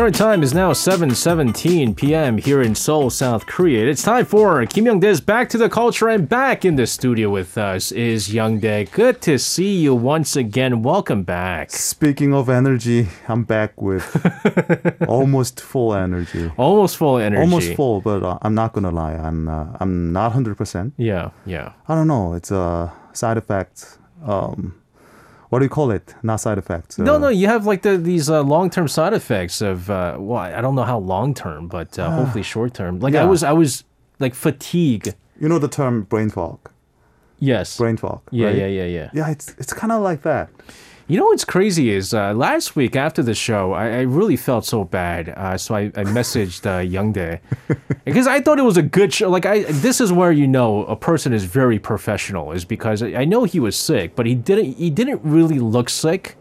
current time is now 7:17 p.m. here in Seoul, South Korea. It's time for Kim Young-dae's Back to the Culture, and back in the studio with us is Young-dae. Good to see you once again. Welcome back. Speaking of energy, I'm back with almost full energy. Almost full energy. Almost full, but uh, I'm not gonna lie. I'm uh, I'm not 100. percent Yeah, yeah. I don't know. It's a side effect. Um, what do you call it? Not side effects. No, uh, no, you have like the, these uh, long-term side effects of uh, well, I don't know how long-term, but uh, hopefully short-term. Like I was, I was like fatigue. You know the term brain fog. Yes. Brain fog. yeah, right? yeah, yeah, yeah. Yeah, it's it's kind of like that. You know what's crazy is uh, last week after the show, I, I really felt so bad. Uh, so I, I messaged uh, Youngdae because I thought it was a good show. Like I, this is where you know a person is very professional is because I I know he was sick, but he didn't. He didn't really look sick.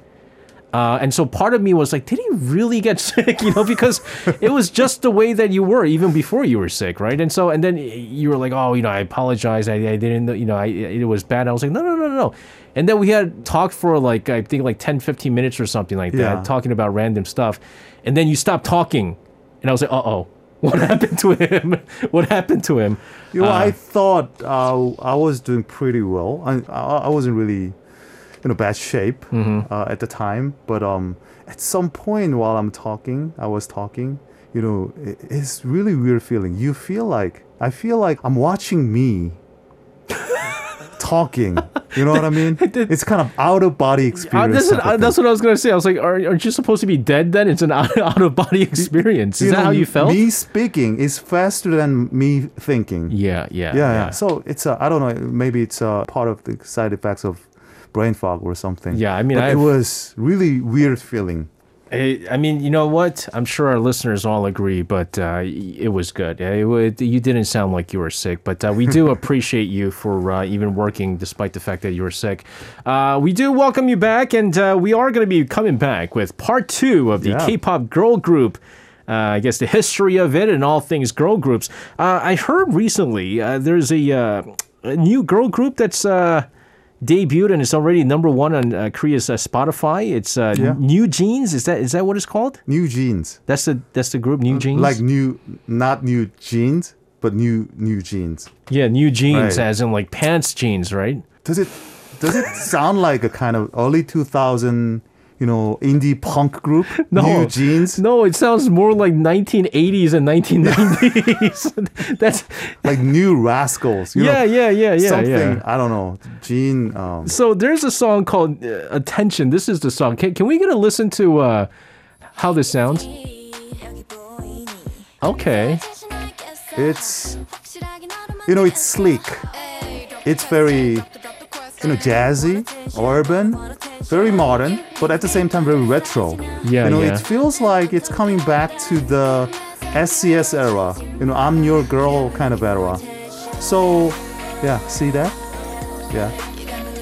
Uh, and so part of me was like, did he really get sick? You know, because it was just the way that you were even before you were sick, right? And so, and then you were like, oh, you know, I apologize. I, I didn't, know- you know, I, it was bad. I was like, no, no, no, no, no. And then we had talked for like, I think like 10, 15 minutes or something like that, Yeah. talking about random stuff. And then you stopped talking. And I was like, uh oh, what happened to him? what happened to him? You know, I thought uh, I was doing pretty well. I, I I wasn't really in a bad shape Mm-hmm. uh, at the time, but um, at some point while I'm talking, I was talking. You know, it, it's really weird feeling. You feel like I feel like I'm watching me talking. You know what I mean? It's kind of out of body Uh, experience. is, type of uh, that's what I was going to say. I was like, are, aren't you supposed to be dead then? It's an out, out of body experience. Is You that know, how you felt? Me speaking is faster than me thinking. Yeah, yeah, yeah, yeah. So it's a, I don't know, maybe it's a part of the side effects of brain fog or something. Yeah, I mean, it was really weird feeling. I, I mean, you know what? I'm sure our listeners all agree, but uh, it was good. It, wa- you didn't sound like you were sick, but uh, we do appreciate you for uh, even working despite the fact that you were sick. Uh, we do welcome you back, and uh, we are going to be coming back with part two of the Yeah. K-pop girl group. Uh, I guess the history of it and all things girl groups. Uh, I heard recently uh, there's a, uh, a new girl group that's uh, debuted and it's already number one on uh, Korea's uh, Spotify. It's uh, Yeah. New Jeans. Is that is that what it's called? New jeans. That's the that's the group New Jeans. Like new, not new jeans, but new, new jeans. yeah, New Jeans, Right. as in like pants jeans, right? Does it, does it sound like a kind of early 2000, you know, indie punk group? No. New jeans? No, it sounds more like 1980s and 1990s. that's Like new rascals. You yeah, know, yeah, yeah, yeah, something, yeah. I don't know, jean. Um, So there's a song called uh, Attention. This is the song. Can, can we get a listen to uh, how this sounds? Okay. it's, you know, it's sleek. It's very, you know, jazzy, urban, very modern, but at the same time very retro. Yeah, you know, yeah. it feels like it's coming back to the SES era. You know, I'm your girl kind of era. So, yeah, see that? Yeah,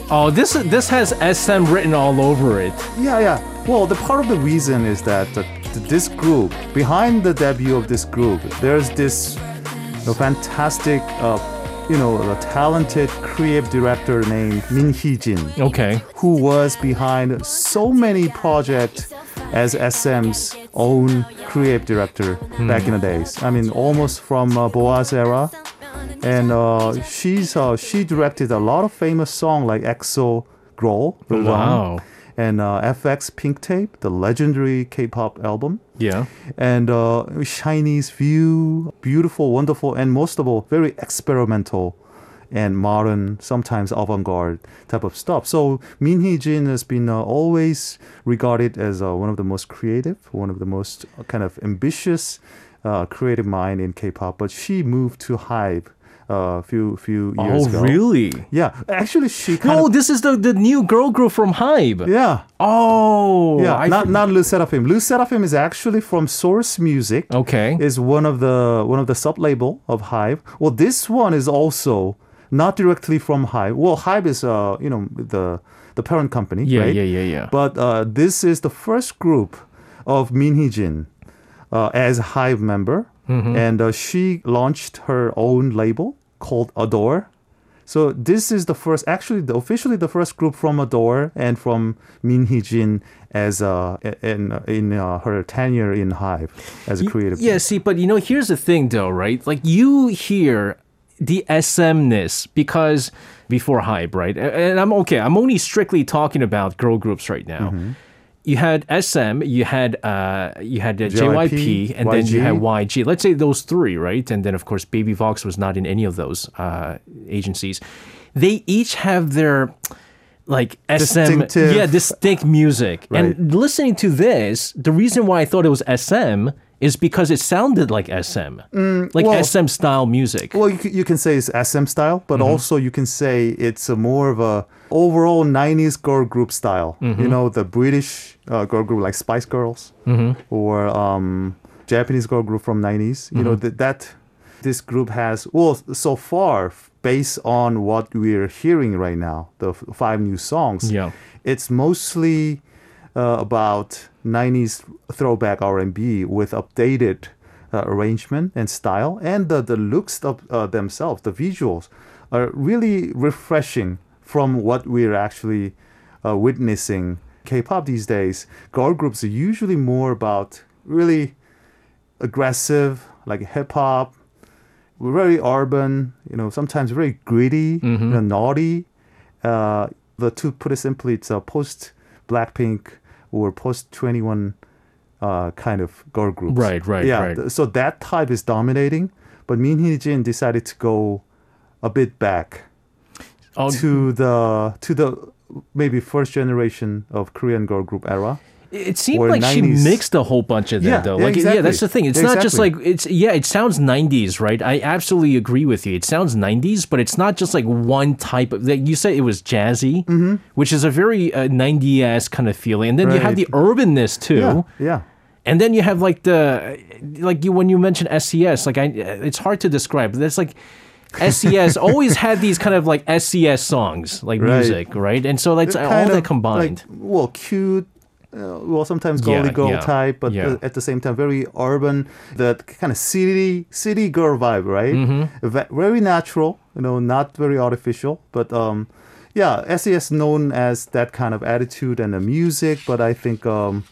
Oh, this this has SM written all over it. yeah, yeah. Well, the part of the reason is that the, this group, behind the debut of this group, there's this you know, fantastic, uh, you know, a talented creative director named Min Hee-jin. Okay. who was behind so many projects as SM's own creative director back in the days. I mean, almost from uh, BoA's era, and uh, she's uh, she directed a lot of famous songs like EXO, Growl, Belong, Wow. and uh, FX Pink Tape, the legendary K-pop album Yeah. and uh, SHINee's View, beautiful, wonderful, and most of all, very experimental and modern, sometimes avant-garde type of stuff. So Min Hee-jin has been uh, always regarded as uh, one of the most creative, one of the most kind of ambitious, uh, creative mind in K-pop. But she moved to Hybe uh, a few few years ago. Oh, ago. really? Yeah, actually, she kind No, this is the, the new girl group from Hybe. yeah. Oh, Yeah, I not for- not LE SSERAFIM. LE SSERAFIM is actually from Source Music. Okay. is one of the one of the sub label of Hybe. Well, this one is also not directly from Hybe. Well, Hybe is uh you know the the parent company. Yeah, right? yeah, yeah, yeah. But uh, this is the first group of Min Hee-jin uh, as Hybe member, Mm-hmm. and uh, she launched her own label called ADOR. So this is the first, actually, the, officially the first group from ADOR and from Min Hee-jin as uh, in in uh, her tenure in Hybe as a creative. Yeah, see, but you know, here's the thing though, right? Like you hear the SMness because before Hybe, right? And I'm okay. I'm only strictly talking about girl groups right now. Mm-hmm. You had SM, you had uh, you had uh, JYP, JYP, and then you had YG. YG. Let's say those three, right? And then of course, Baby Vox was not in any of those uh, agencies. They each have their like SM, yeah, distinct music. Right. And listening to this, the reason why I thought it was SM is because it sounded like SM, like Mm, well- SM style music. Well, you, you can say it's SM style, but Mm-hmm. also you can say it's a more of a overall 90s girl group style. Mm-hmm. You know, the British uh, girl group like Spice Girls Mm-hmm. or um, Japanese girl group from 90s. You know, Mm-hmm. that, that this group has, well, so far, based on what we're hearing right now, the f- five new songs, Yeah. it's mostly uh, about 90s throwback R&B with updated uh, arrangement and style and the, the looks of uh, themselves the visuals are really refreshing from what we're actually uh, witnessing. K-pop these days girl groups are usually more about really aggressive like hip hop very urban you know sometimes very gritty you know, naughty. Uh, the to put it simply, it's a post Blackpink or post 2NE1 uh, kind of girl groups. Right, right, yeah, right. th- So that type is dominating, but Min Hee Jin decided to go a bit back Oh, to the to the maybe first generation of Korean girl group era. It seemed like she mixed a whole bunch of them, Yeah, though. yeah, Like, yeah, that's the thing. It's not just like it's. Yeah, it sounds '90s, right? I absolutely agree with you. It sounds '90s, but it's not just like one type of. Like you said, it was jazzy, which is a very uh, '90s kind of feeling, and then you have Mm-hmm. the urbanness too. Yeah. And then you have like the like you when you mention SES, like I it's hard to describe. But that's like SES always had these kind of like SES songs, like Right. music, right? And so that's all that combined. Like, well, cute. Uh, well, sometimes Yeah, girly girl yeah, type, but yeah. uh, at the same time very urban. That kind of city city girl vibe, right? Mm-hmm. Very natural, you know, not very artificial. But um, yeah, SES known as that kind of attitude and the music. But I think um,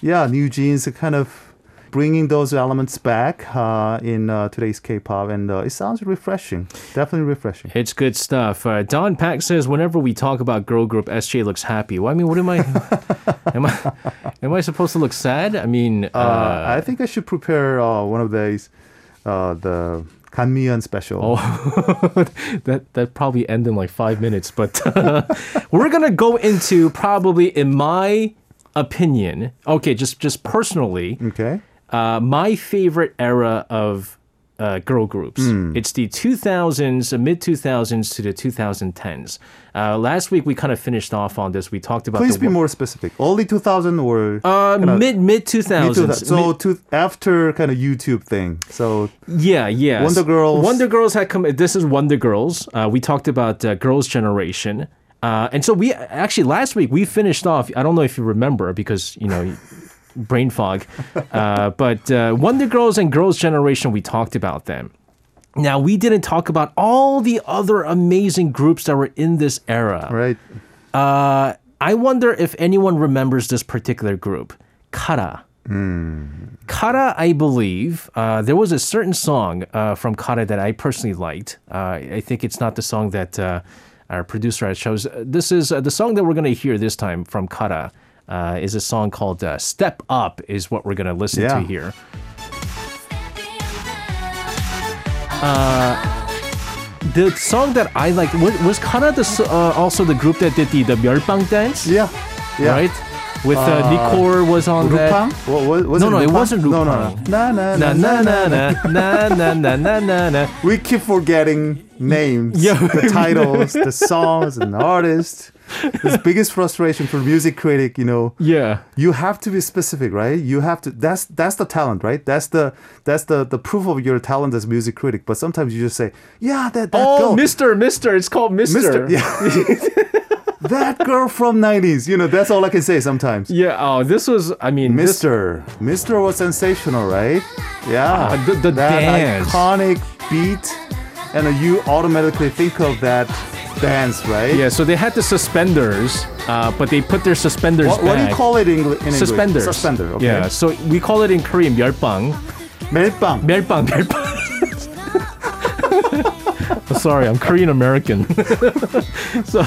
yeah, New Jeans are kind of bringing those elements back uh, in uh, today's K-pop, and uh, it sounds refreshing. Definitely refreshing. It's good stuff. Uh, Don Pack says, whenever we talk about girl group, SJ looks happy. Well, I mean, what am I? am I? Am I supposed to look sad? I mean, uh, Uh, I think I should prepare uh, one of these, uh, the Kanmian special. Oh. that that probably end in like five minutes. But we're gonna go into probably, in my opinion, okay, just just personally, Okay. Uh, my favorite era of uh, girl groups. Hmm. It's the 2000s, uh, mid 2000s to the 2010s. Uh, last week we kind of finished off on this. We talked about Please be more specific. Early 2000 or uh, mid mid mid 2000s. So Mid- to, after kind of YouTube thing. So Yeah, yeah. Wonder Girls. Wonder Girls had come. This is Wonder Girls. Uh, we talked about uh, Girls' Generation. Uh, and so we actually last week we finished off. I don't know if you remember because you know brain fog, uh, but uh, Wonder Girls and Girls' Generation we talked about them. Now we didn't talk about all the other amazing groups that were in this era. right. Uh, I wonder if anyone remembers this particular group, Kara. Kara, I believe, uh, there was a certain song uh, from Kara that I personally liked. Uh, I think it's not the song that uh, our producer has chose. This is uh, the song that we're going to hear this time from Kara. Uh, is a song called uh, "Step Up" is what we're going to listen to Yeah. here. The song that I liked was, was Kara the, uh, also the group that did the the 멸빵 dance, Yeah. Yeah. right? With uh, Nicole was on that. Rupang? What, what, was No, it no, it wasn't No, no, no. Rupang. Na, Na na, na na na na na na na na. We keep forgetting names, Yeah. the titles, the songs, and the artists. This biggest frustration for music critic, you know. Yeah. you have to be specific right you have to that's that's the talent right that's the that's the the proof of your talent as music critic but sometimes you just say yeah that, that Oh, girl Mister, Mister, it's called Mister. Mister yeah that girl from 90s you know that's all i can say sometimes Yeah. Oh, this was. I mean, this- Mister Mister was sensational right yeah Ah, the- the that dance. iconic beat and uh, you automatically think of that dance, right? Yeah, so they had the suspenders, uh, but they put their suspenders What, what do you back. call it in, Engli- in English? Suspenders. Suspender. Okay. Yeah, so we call it in Korean 멸빵. 멜빵. 멸빵, 멸빵. Sorry, I'm Korean American. so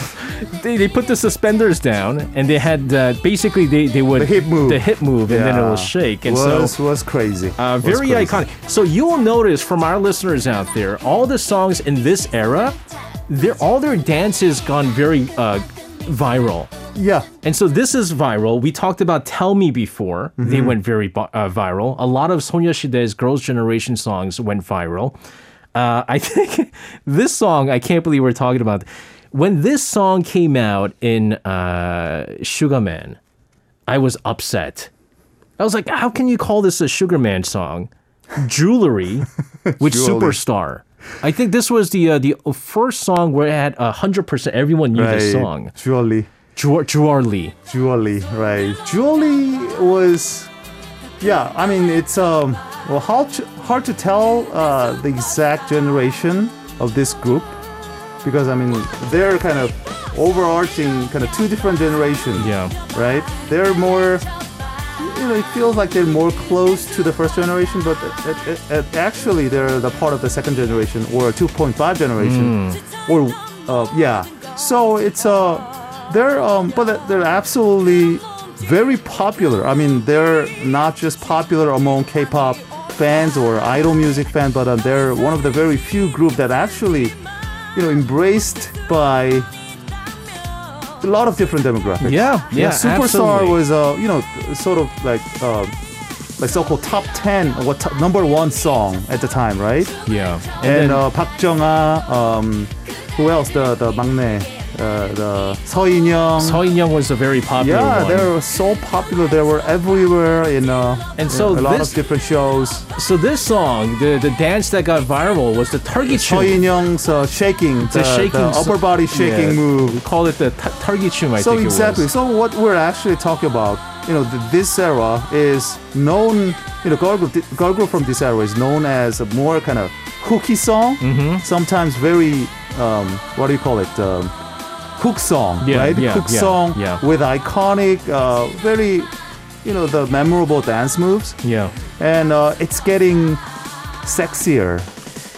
they, they put the suspenders down and they had uh, basically they, they would The hip move. the hip move and then it will shake and was so was crazy. uh, Was very crazy. iconic. So you will notice from our listeners out there, all the songs in this era, they're all their dances gone very uh, viral. Yeah. And so this is viral. We talked about Tell Me before. They Mm-hmm. went very uh, viral. A lot of Sonyashidae's Girls' Generation songs went viral. Uh, I think this song, I can't believe we're talking about. When this song came out in uh, Sugar Man, I was upset. I was like, how can you call this a Sugar Man song? Jewelry with Jewelry. Superstar. I think this was the uh, the first song where it had hundred percent everyone knew Right. this song. Jewelry. Jewelry. Jewelry, right. Jewelry was, yeah, I mean, it's um, well, hard to, hard to tell uh, the exact generation of this group because, I mean, they're kind of overarching kind of two different generations. Yeah. Right? They're more, you know, it feels like they're more close to the first generation, but it, it, it, actually they're the part of the second generation or 2.5 generation. Or, uh, yeah. So it's, uh, they're, um, but they're absolutely very popular. I mean, they're not just popular among K-pop fans or idol music fans, but uh, they're one of the very few group that actually, you know, embraced by a lot of different demographics. Yeah, yeah, Superstar absolutely. was, uh, you know, sort of like, uh, like so-called top ten, what top, number one song at the time, right? Yeah. And, then- uh, Park Jung-ah, um, who else? The the 막내, uh, the 서인영. Seo In Young was a very popular yeah, one. they were so popular. They were everywhere in uh, And so a lot this- of different shows. So this song, the the dance that got viral was the Targichum. 서인영's uh, shaking, the, The shaking the upper so- body shaking Yeah, move. We call it the Targichum, I So think exactly. it was. So what we're actually talking about, you know, th- this era is known. You know, girl group, girl group from this era is known as a more kind of hooky song. Mm-hmm. Sometimes very, um, what do you call it? Um, hook song, Yeah, right? yeah, hook yeah, song yeah. with iconic, uh, very, you know, the memorable dance moves, Yeah. and uh, it's getting sexier.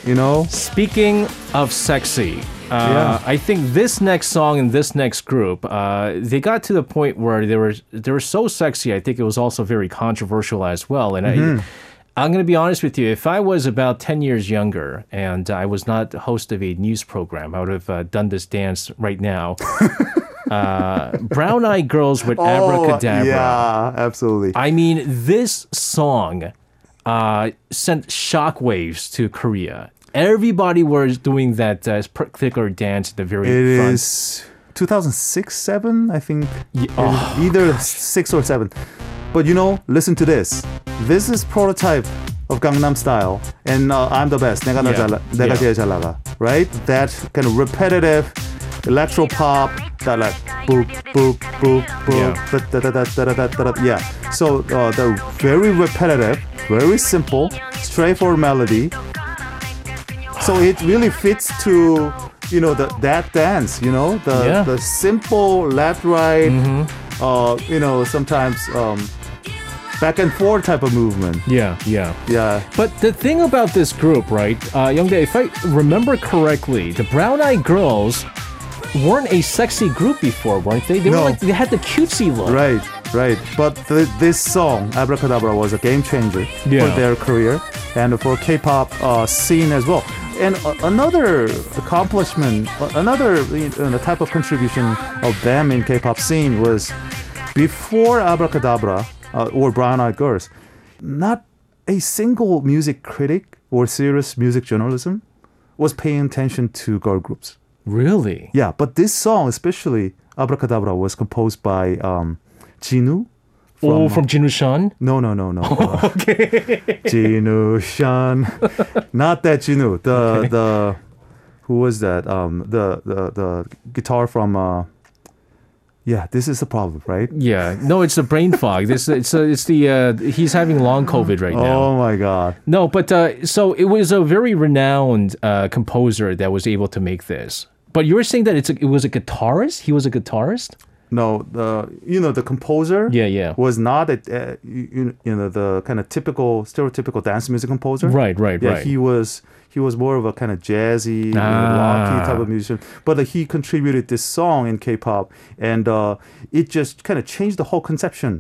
You know, Speaking of sexy, uh, Yeah. I think this next song and this next group, uh, they got to the point where they were they were so sexy. I think it was also very controversial as well. And Mm-hmm. I, I'm going to be honest with you. If I was about 10 years younger and I was not the host of a news program, I would have uh, done this dance right now. uh, Brown Eyed Girls with Abracadabra. Oh, yeah, absolutely. I mean, this song uh, sent shockwaves to Korea. Everybody was doing that uh, particular dance at the very It front. is 2006, seven, I think. Ye- It is oh. Either six or seven. But you know, listen to this. This is prototype of Gangnam Style, and uh, I'm the best. 내가 너 Yeah. 잘, 내가 Yeah. 제일 잘 나가. Right? That kind of repetitive electro pop that like boop boop boop boop Yeah. da, da, da, da, da, da, da, yeah. So uh, they're very repetitive, very simple, straightforward melody. So it really fits to you know the that dance, you know the Yeah. the simple left right, uh, you know sometimes um, back and forth type of movement. Yeah, yeah. Yeah, But the thing about this group, right, uh, Youngdae, if I remember correctly, the Brown Eyed Girls weren't a sexy group before, weren't they? They No. were like they had the cutesy look. right, right. But th- this song Abracadabra was a game changer Yeah. for their career and for K-pop uh, scene as well. And uh, another accomplishment, uh, another uh, type of contribution of them in K-pop scene was before Abracadabra uh, or Brown Eyed Girls, not a single music critic or serious music journalism was paying attention to girl groups. Really? Yeah, but this song, especially Abracadabra, was composed by um, Jinu. oh, from Jinusean? No, no, no, no. okay. Jinusean. Not that Jinu. The the who was that? Um, the the the guitar from uh, Yeah, this is the problem, right? Yeah, no, it's the brain fog. This it's uh, it's the uh, he's having long COVID right now. Oh my god. No, but uh, so it was a very renowned uh, composer that was able to make this. But you were saying that it's a, it was a guitarist. He was a guitarist. No, the you know the composer. Yeah, yeah. Was not a uh, you, you know the kind of typical stereotypical dance music composer. Right, right, yeah, right. he was he was more of a kind of jazzy, you know, Ah. rocky type of musician. But uh, he contributed this song in K-pop, and uh, it just kind of changed the whole conception.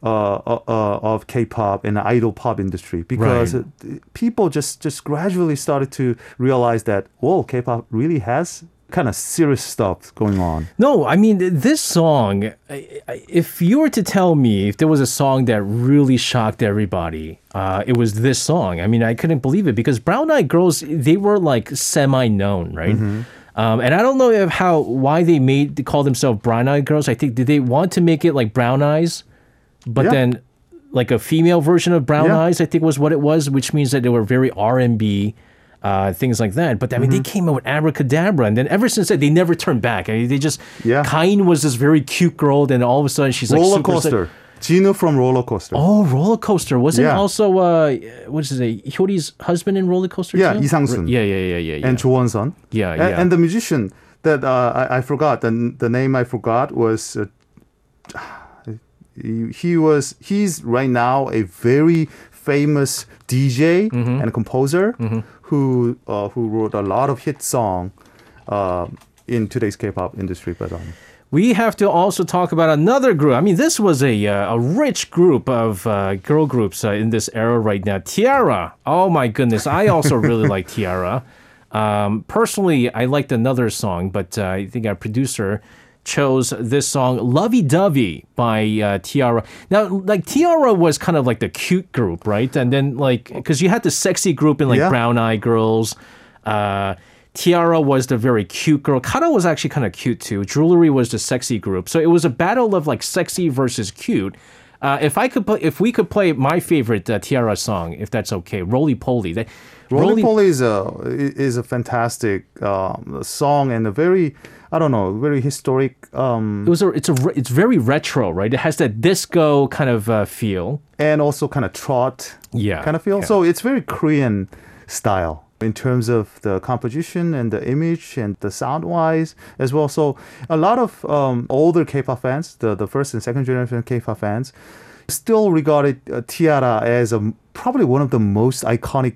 Uh, uh, uh, of K-pop and the idol pop industry because Right. uh, people just just gradually started to realize that whoa K-pop really has kind of serious stuff going on. No, I mean this song. If you were to tell me if there was a song that really shocked everybody, uh, it was this song. I mean, I couldn't believe it because Brown Eyed Girls they were like semi-known, right? Mm-hmm. Um, and I don't know if how why they made they call themselves Brown Eyed Girls. I think did they want to make it like Brown Eyes, but Yeah. then like a female version of Brown Yeah. Eyes. I think was what it was, which means that they were very R and B. Uh, things like that, but I mean, they Mm-hmm. came out with Abracadabra, and then ever since that, they never turned back. I mean, they just Yeah. Gain was this very cute girl, then all of a sudden she's like roller coaster. Gino from Roller Coaster. Oh, roller coaster wasn't Yeah. also uh, what is it? Hyori's husband in roller coaster. Yeah, too? Yeah, yeah, yeah, yeah, yeah. and Jo Won-sun. Yeah, And, yeah. and the musician that uh, I, I forgot the the name I forgot was. Uh, he, was he's right now a very famous DJ Mm-hmm. and composer who uh, who wrote a lot of hit song uh, in today's K-pop industry. But um, we have to also talk about another group. I mean, this was a uh, a rich group of uh, girl groups uh, in this era right now. T-ara. Oh my goodness, I also really like T-ara. Um, personally, I liked another song, but uh, I think our producer chose this song "Lovey Dovey" by uh, T-ara. Now, like T-ara was kind of like the cute group, right? And then like because you had the sexy group in like Yeah. Brown Eye Girls. Uh, T-ara was the very cute girl. Kara was actually kind of cute too. Jewelry was the sexy group. So it was a battle of like sexy versus cute. Uh, if I could play, if we could play my favorite uh, T-ara song, if that's okay, Roly Poly. That Roly Poly is a is a fantastic um, song and a very I don't know very historic. Um, It was a, it's a, it's very retro, right? It has that disco kind of uh, feel. and also kind of trot Yeah, kind of feel. yeah. So it's very Korean style in terms of the composition and the image and the sound wise as well. So a lot of um, older K-pop fans, the, the first and second generation K-pop fans, still regarded uh, T-ara as a, probably one of the most iconic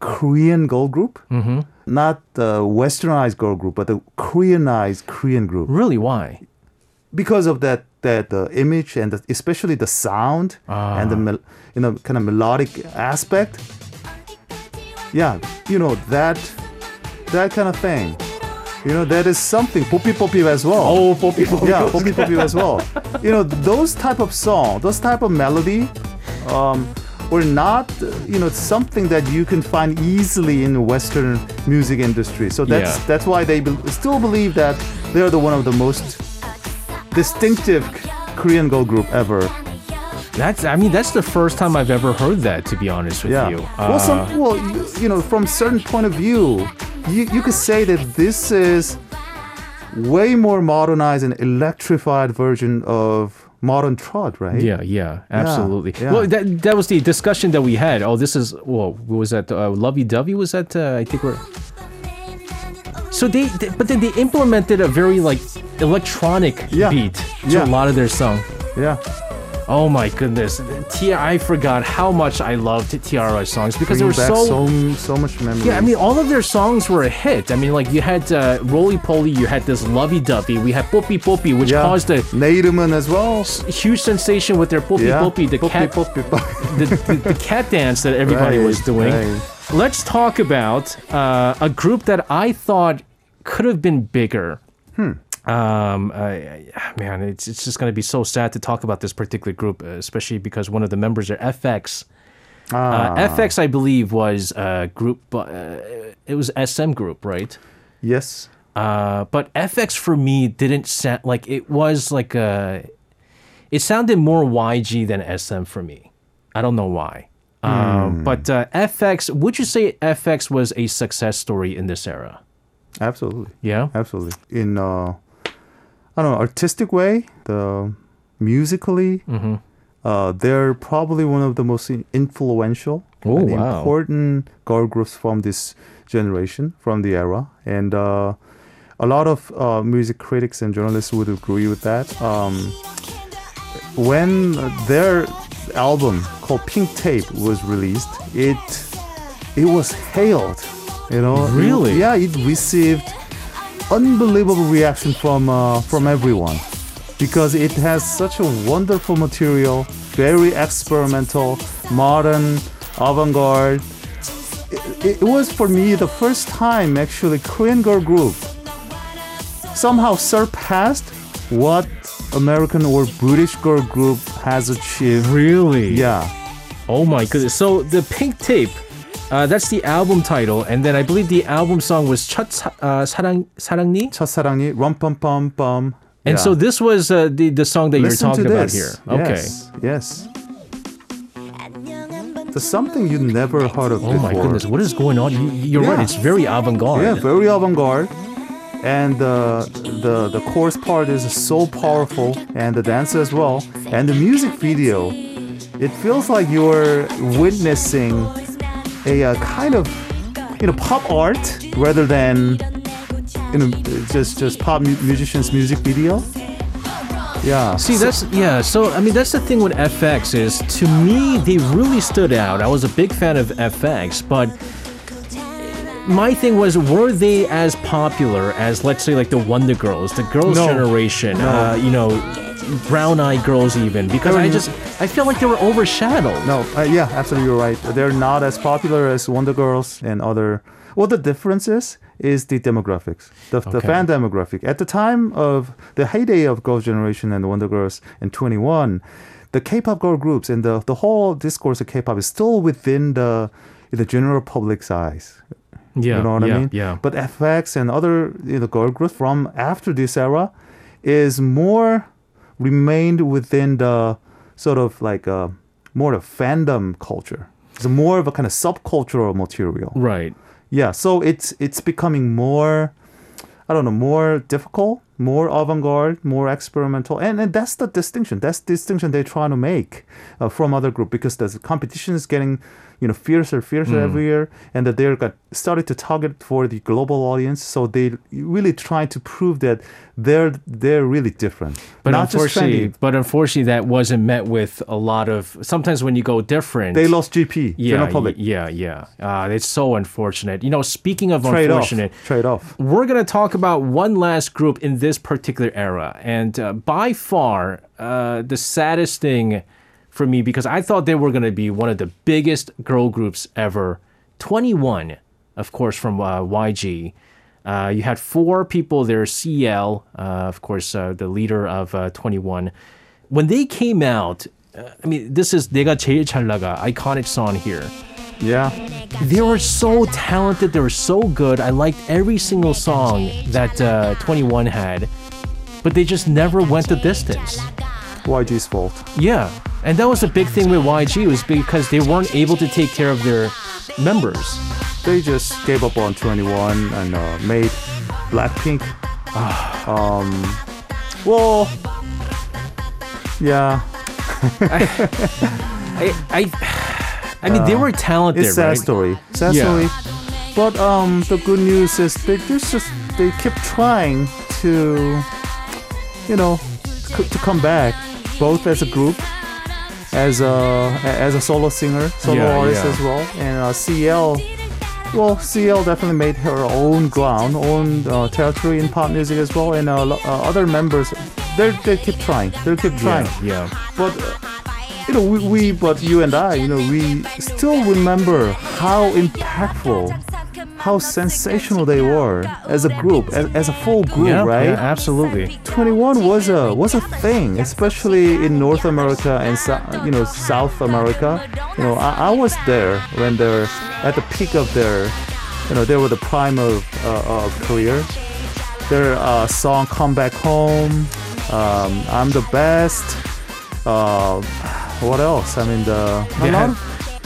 Korean girl group. Mm-hmm. Not the westernized girl group, but the Koreanized Korean group. Really, why? because of that that the image and the, especially the sound and the mel- you know kind of melodic aspect. Yeah you know that that kind of thing. You know that is something. Poppy poppy as well. Oh, Poppy Poppy. yeah poppy poppy as well. You know those type of song those type of melody um were not uh, you know something that you can find easily in the western music industry so that's Yeah. that's why they be- still believe that they're the one of the most distinctive korean girl group ever That's I mean that's the first time I've ever heard that. To be honest with yeah you. well Uh, some well you, you know from certain point of view you, you could say that this is way more modernized and electrified version of modern trot right Yeah, yeah, absolutely. yeah. Well, that that was the discussion that we had. Oh, this is well, was that uh, Lovey Dovey? Was that uh, I think we're. So they, they- but then they implemented a very like electronic Yeah. beat to Yeah. a lot of their song. yeah Oh my goodness, I forgot how much I loved T-ara's songs because Bring they were so, so, so much memory. Yeah, I mean, all of their songs were a hit. I mean, like you had uh, Roly Poly, you had this Lovey Dovey, we had Poppy Poppy, which yeah. caused a Neiruman as well. Huge sensation with their Poppy yeah. Poppy, the cat, The, the, the, cat dance that everybody right, was doing. Right. Let's talk about uh, a group that I thought could have been bigger. Hmm. Um, I- man, it's it's just going to be so sad to talk about this particular group, uh, especially because one of the members are FX. Ah, Uh, FX, I believe, was a group. Uh, it was SM group, right? yes Uh, but FX for me didn't sound like it was like a. It sounded more YG than SM for me. I don't know why. Um, but uh, FX, would you say FX was a success story in this era? absolutely Yeah. absolutely in uh I don't know artistic way, the musically, Mm-hmm. uh, they're probably one of the most influential Oh, and wow. important girl groups from this generation, from the era, and uh, a lot of uh, music critics and journalists would agree with that. Um, when their album called Pink Tape was released, it it was hailed. You know, It- Really? yeah, it received unbelievable reaction from uh, from everyone because it has such a wonderful material, very experimental, modern, avant-garde. It, it was for me the first time actually Korean girl group somehow surpassed what American or British girl group has achieved. Really? Yeah. Oh my goodness. So the Pink Tape, uh, that's the album title, and then I believe the album song was 첫 사, uh, 사랑 사랑니. 첫사랑이 럼빰빰빰. And Yeah. so this was uh, the the song that Listen you're talking to about this. here. Okay. Yes. Yes. There's something you never heard of Oh before. my goodness, what is going on? You, you're right. Yeah. It's very avant-garde. Yeah, very avant-garde. And uh, the the chorus part is so powerful, and the dance as well, and the music video. It feels like you're witnessing a uh, kind of you know pop art rather than you know just just pop mu- musicians music video. Yeah. See, that's yeah. So I mean, that's the thing with FX is to me they really stood out. I was a big fan of FX, but my thing was, were they as popular as let's say like the Wonder Girls, the Girls' No. Generation, No. uh, you know, Brown Eyed Girls even? Because I just I feel like they were overshadowed. No, uh, yeah, absolutely, you're right. They're not as popular as Wonder Girls and other. What the difference is is the demographics, the, the fan demographic. At the time of the heyday of Girls' Generation and Wonder Girls in 21, the K-pop girl groups and the the whole discourse of K-pop is still within the the general public's eyes. Yeah, You know what yeah, I mean? Yeah. But FX and other you know, girl groups from after this era is more remained within the sort of like a more of fandom culture. It's more of a kind of subcultural material. right. Yeah, so it's it's becoming more I don't know, more difficult, more avant-garde, more experimental, and, and that's the distinction. That's the distinction they're trying to make uh, from other group because the competition is getting, you know, fiercer, fiercer every year, and that they're got started to target for the global audience. So they really try to prove that they're they're really different, But not unfortunately, but unfortunately, that wasn't met with a lot of. Sometimes when you go different, They lost GP, yeah, public. yeah, yeah. Uh, it's so unfortunate. You know, speaking of Trade off, trade off. we're going to talk about one last group in this this particular era. And uh, by far, uh, the saddest thing for me, because I thought they were going to be one of the biggest girl groups ever. 2NE1, of course, from uh, YG. Uh, you had four people there CL, uh, of course, uh, the leader of 2NE1. When they came out, I mean, this is 내가 제일 잘 나가, iconic song here. Yeah, They were so talented. They were so good. I liked every single song that uh, 2NE1 had, but they just never went the distance. YG's fault. Yeah, and that was a big thing with YG was because they weren't able to take care of their members. they just gave up on 2NE1 and uh, made Blackpink. um, well, yeah, I, I, I mean, they were talented, it's sad right? story. Sad Yeah. story. But um, the good news is they just just they keep trying to, you know, c- to come back, both as a group, as a as a solo singer, solo Yeah, artist yeah. as well, and uh, CL. Well, CL definitely made her own ground, own uh, territory in pop music as well, and uh, uh, other members, they they keep trying, they keep trying. Yeah, But uh, you know, we, we, but you and I, you know, we still remember how impactful, how sensational they were as a group, as, as a full group, yeah, right? yeah, absolutely. 2NE1 was a was a thing, especially in North America and you know South America. You know, I, I was there when they're at the peak of their, you know, they were the prime of uh, of career. Their uh, song "Come Back Home," um, "I'm the Best." Uh, what else? I mean, the a They had,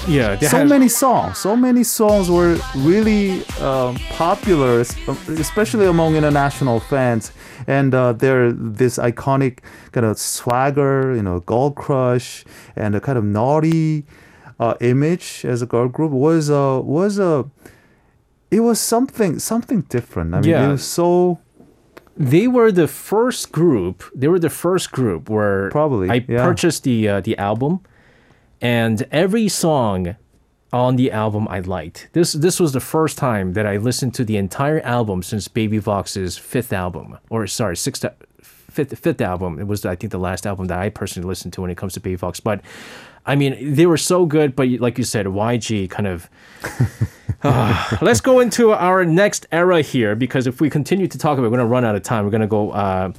Yeah, so had- many songs. So many songs were really um, popular, especially among international fans. And uh, they're this iconic kind of swagger, you know, Girl Crush, and a kind of naughty uh, image as a girl group was uh, was a. it was something something different. I mean, Yeah. it was so they were the first group. They were the first group where Probably, I yeah. purchased the uh, the album, and every song on the album I liked. This this was the first time that I listened to the entire album since Baby Vox's fifth album, or sorry, sixth. Fifth, fifth album. It was, I think, the last album that I personally listened to when it comes to Baby Vox. But, I mean, they were so good. But like you said, YG kind of Ah, let's go into our next era here because if we continue to talk about it, we're going to run out of time. We're going to go uh,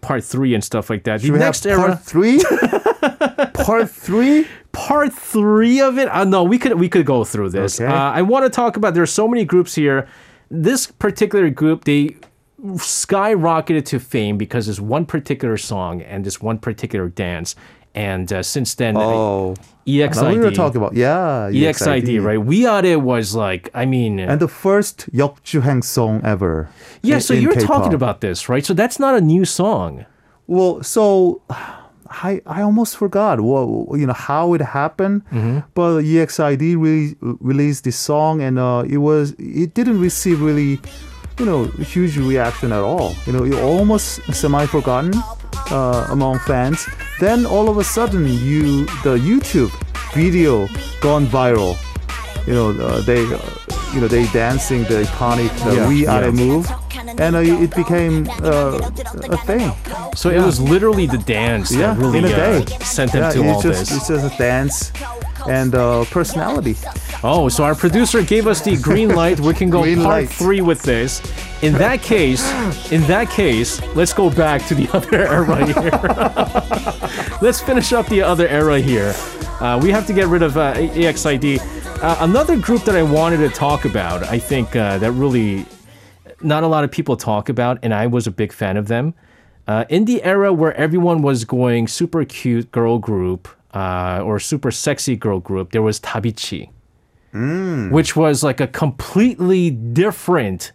part three and stuff like that. The Should we next era, part three. part three. part three of it. Uh, no, we could we could go through this. Okay. Uh, I want to talk about. There's so many groups here. This particular group, they skyrocketed to fame because this one particular song and this one particular dance. And uh, since then, Oh, EXID, now we were talking about yeah, EXID, right? We Are It was like, I mean, And the first 역주행 song ever. yeah. in- So in you're K-pop. talking about this, right? So that's not a new song. Well, so I I almost forgot what you know how it happened, Mm-hmm. but EXID re- released this song and uh, it was it didn't receive really you know huge reaction at all. You know, you're almost semi forgotten uh, among fans. Then all of a sudden, you the YouTube video gone viral. You know, uh, they uh, you know they dancing the iconic uh, Yeah, We yeah. Are move, and uh, it became uh, a thing. So it was literally the dance Yeah, that really in a uh, day. sent them yeah, to all just, this. It's just a dance and uh, personality. Oh, so our producer gave us the green light. We can go Green part light. three with this. In that case, in that case, let's go back to the other era here. let's finish up the other era here. Uh, we have to get rid of uh, EXID. Uh, another group that I wanted to talk about, I think uh, that really not a lot of people talk about, and I was a big fan of them. Uh, in the era where everyone was going super cute girl group uh, or super sexy girl group, there was Davichi, which was like a completely different,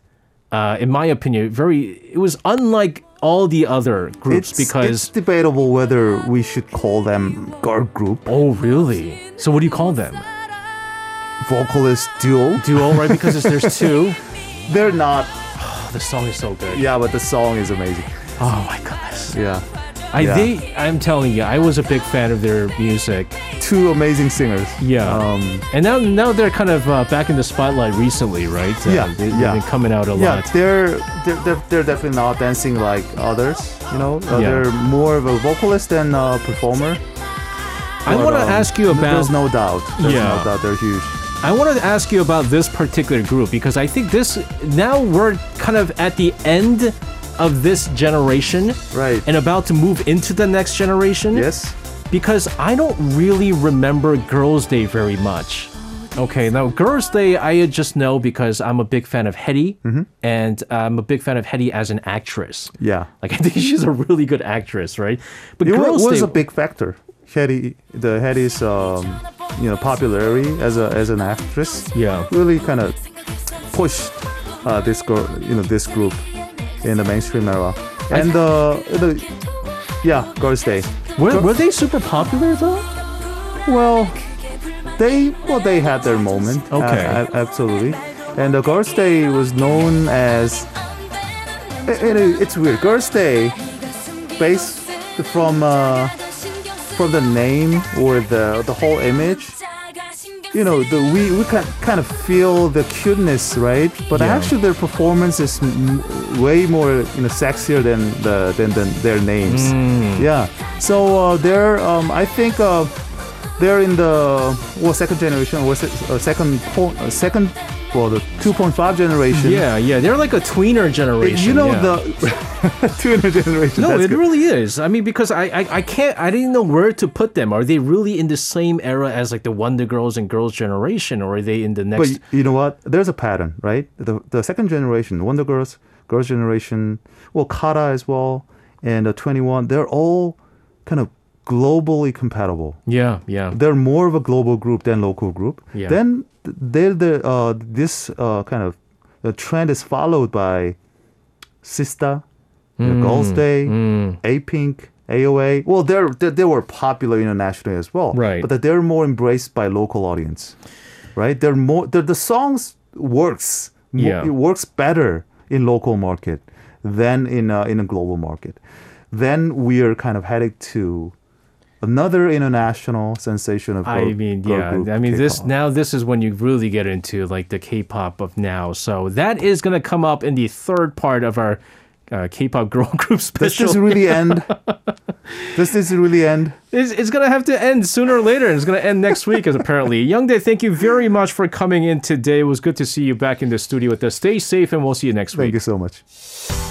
uh, in my opinion, very. It was unlike all the other groups It's, because. it's debatable whether we should call them girl group, oh, really? So what do you call them? vocalist duo. Duo, right? Because there's two. They're not. Oh, the song is so good. Yeah, but the song is amazing. Oh my goodness. Yeah, I Yeah. they I'm telling you, I was a big fan of their music. two amazing singers. Yeah. Um, and now now they're kind of uh, back in the spotlight recently, right? Uh, Yeah, they, yeah. They've been coming out a yeah, lot. they're, they're they're they're definitely not dancing like others. You know, uh, Yeah. they're more of a vocalist than a performer. I want to um, ask you about There's no doubt. There's Yeah. no doubt they're huge. I wanted to ask you about this particular group because I think this now we're kind of at the end of this generation Right. and about to move into the next generation. yes. because I don't really remember Girls' Day very much. Okay, now Girls' Day I just know because I'm a big fan of Hyeri, Mm-hmm. and I'm a big fan of Hyeri as an actress. Yeah. Like I think she's a really good actress, right? But It Girls' was Day, a big factor. Hyeri, the Hyeri's, um, you know, popularity as a as an actress. Yeah. Really kind of pushed uh, this girl, you know, this group in the mainstream era. And uh, the yeah, Girls' Day. were, were they super popular though? Well, they well they had their moment. Okay. A- a- absolutely. And the Girls' Day was known as. It, it- it's weird. Girls' Day, based from uh, from the name or the the whole image. You know, the, we we can kind of feel the cuteness, right? But Yeah. actually, their performance is m- way more you know sexier than the than, than their names. Yeah. So uh, they're um, I think uh, they're in the well second generation or uh, second po- uh, second well the 2.5 generation. Yeah, yeah, they're like a tweener generation. You know yeah. the 200 generation. No, it good. really is. I mean, because I, I, I can't, I didn't know where to put them. Are they really in the same era as like the Wonder Girls and Girls generation, or are they in the next? y- you know what? There's a pattern, right? The the second generation, Wonder Girls, Girls Generation, well, Kara as well, and uh, 2NE1. They're all kind of globally compatible. Yeah, yeah. They're more of a global group than local group. Yeah. Then th- they're the uh, this uh, kind of the trend is followed by Sistar, know, Girls' Day, Mm. A Pink, AOA. Well, they're, they they were popular internationally as well, Right. But that they're more embraced by local audience, right? They're more the the songs works Yeah. it works better in local market than in a, in a global market. Then we are kind of headed to another international sensation of I mean, yeah. group I mean, this K-pop. now this is when you really get into like the K-pop of now. So that is going to come up in the third part of our uh, K-pop girl group Does special. this is really end? This Does this really end? It's, it's going to have to end sooner or later. and It's going to end next week, as apparently. Youngdae, thank you very much for coming in today. It was good to see you back in the studio with us. Stay safe, and we'll see you next week. Thank you so much.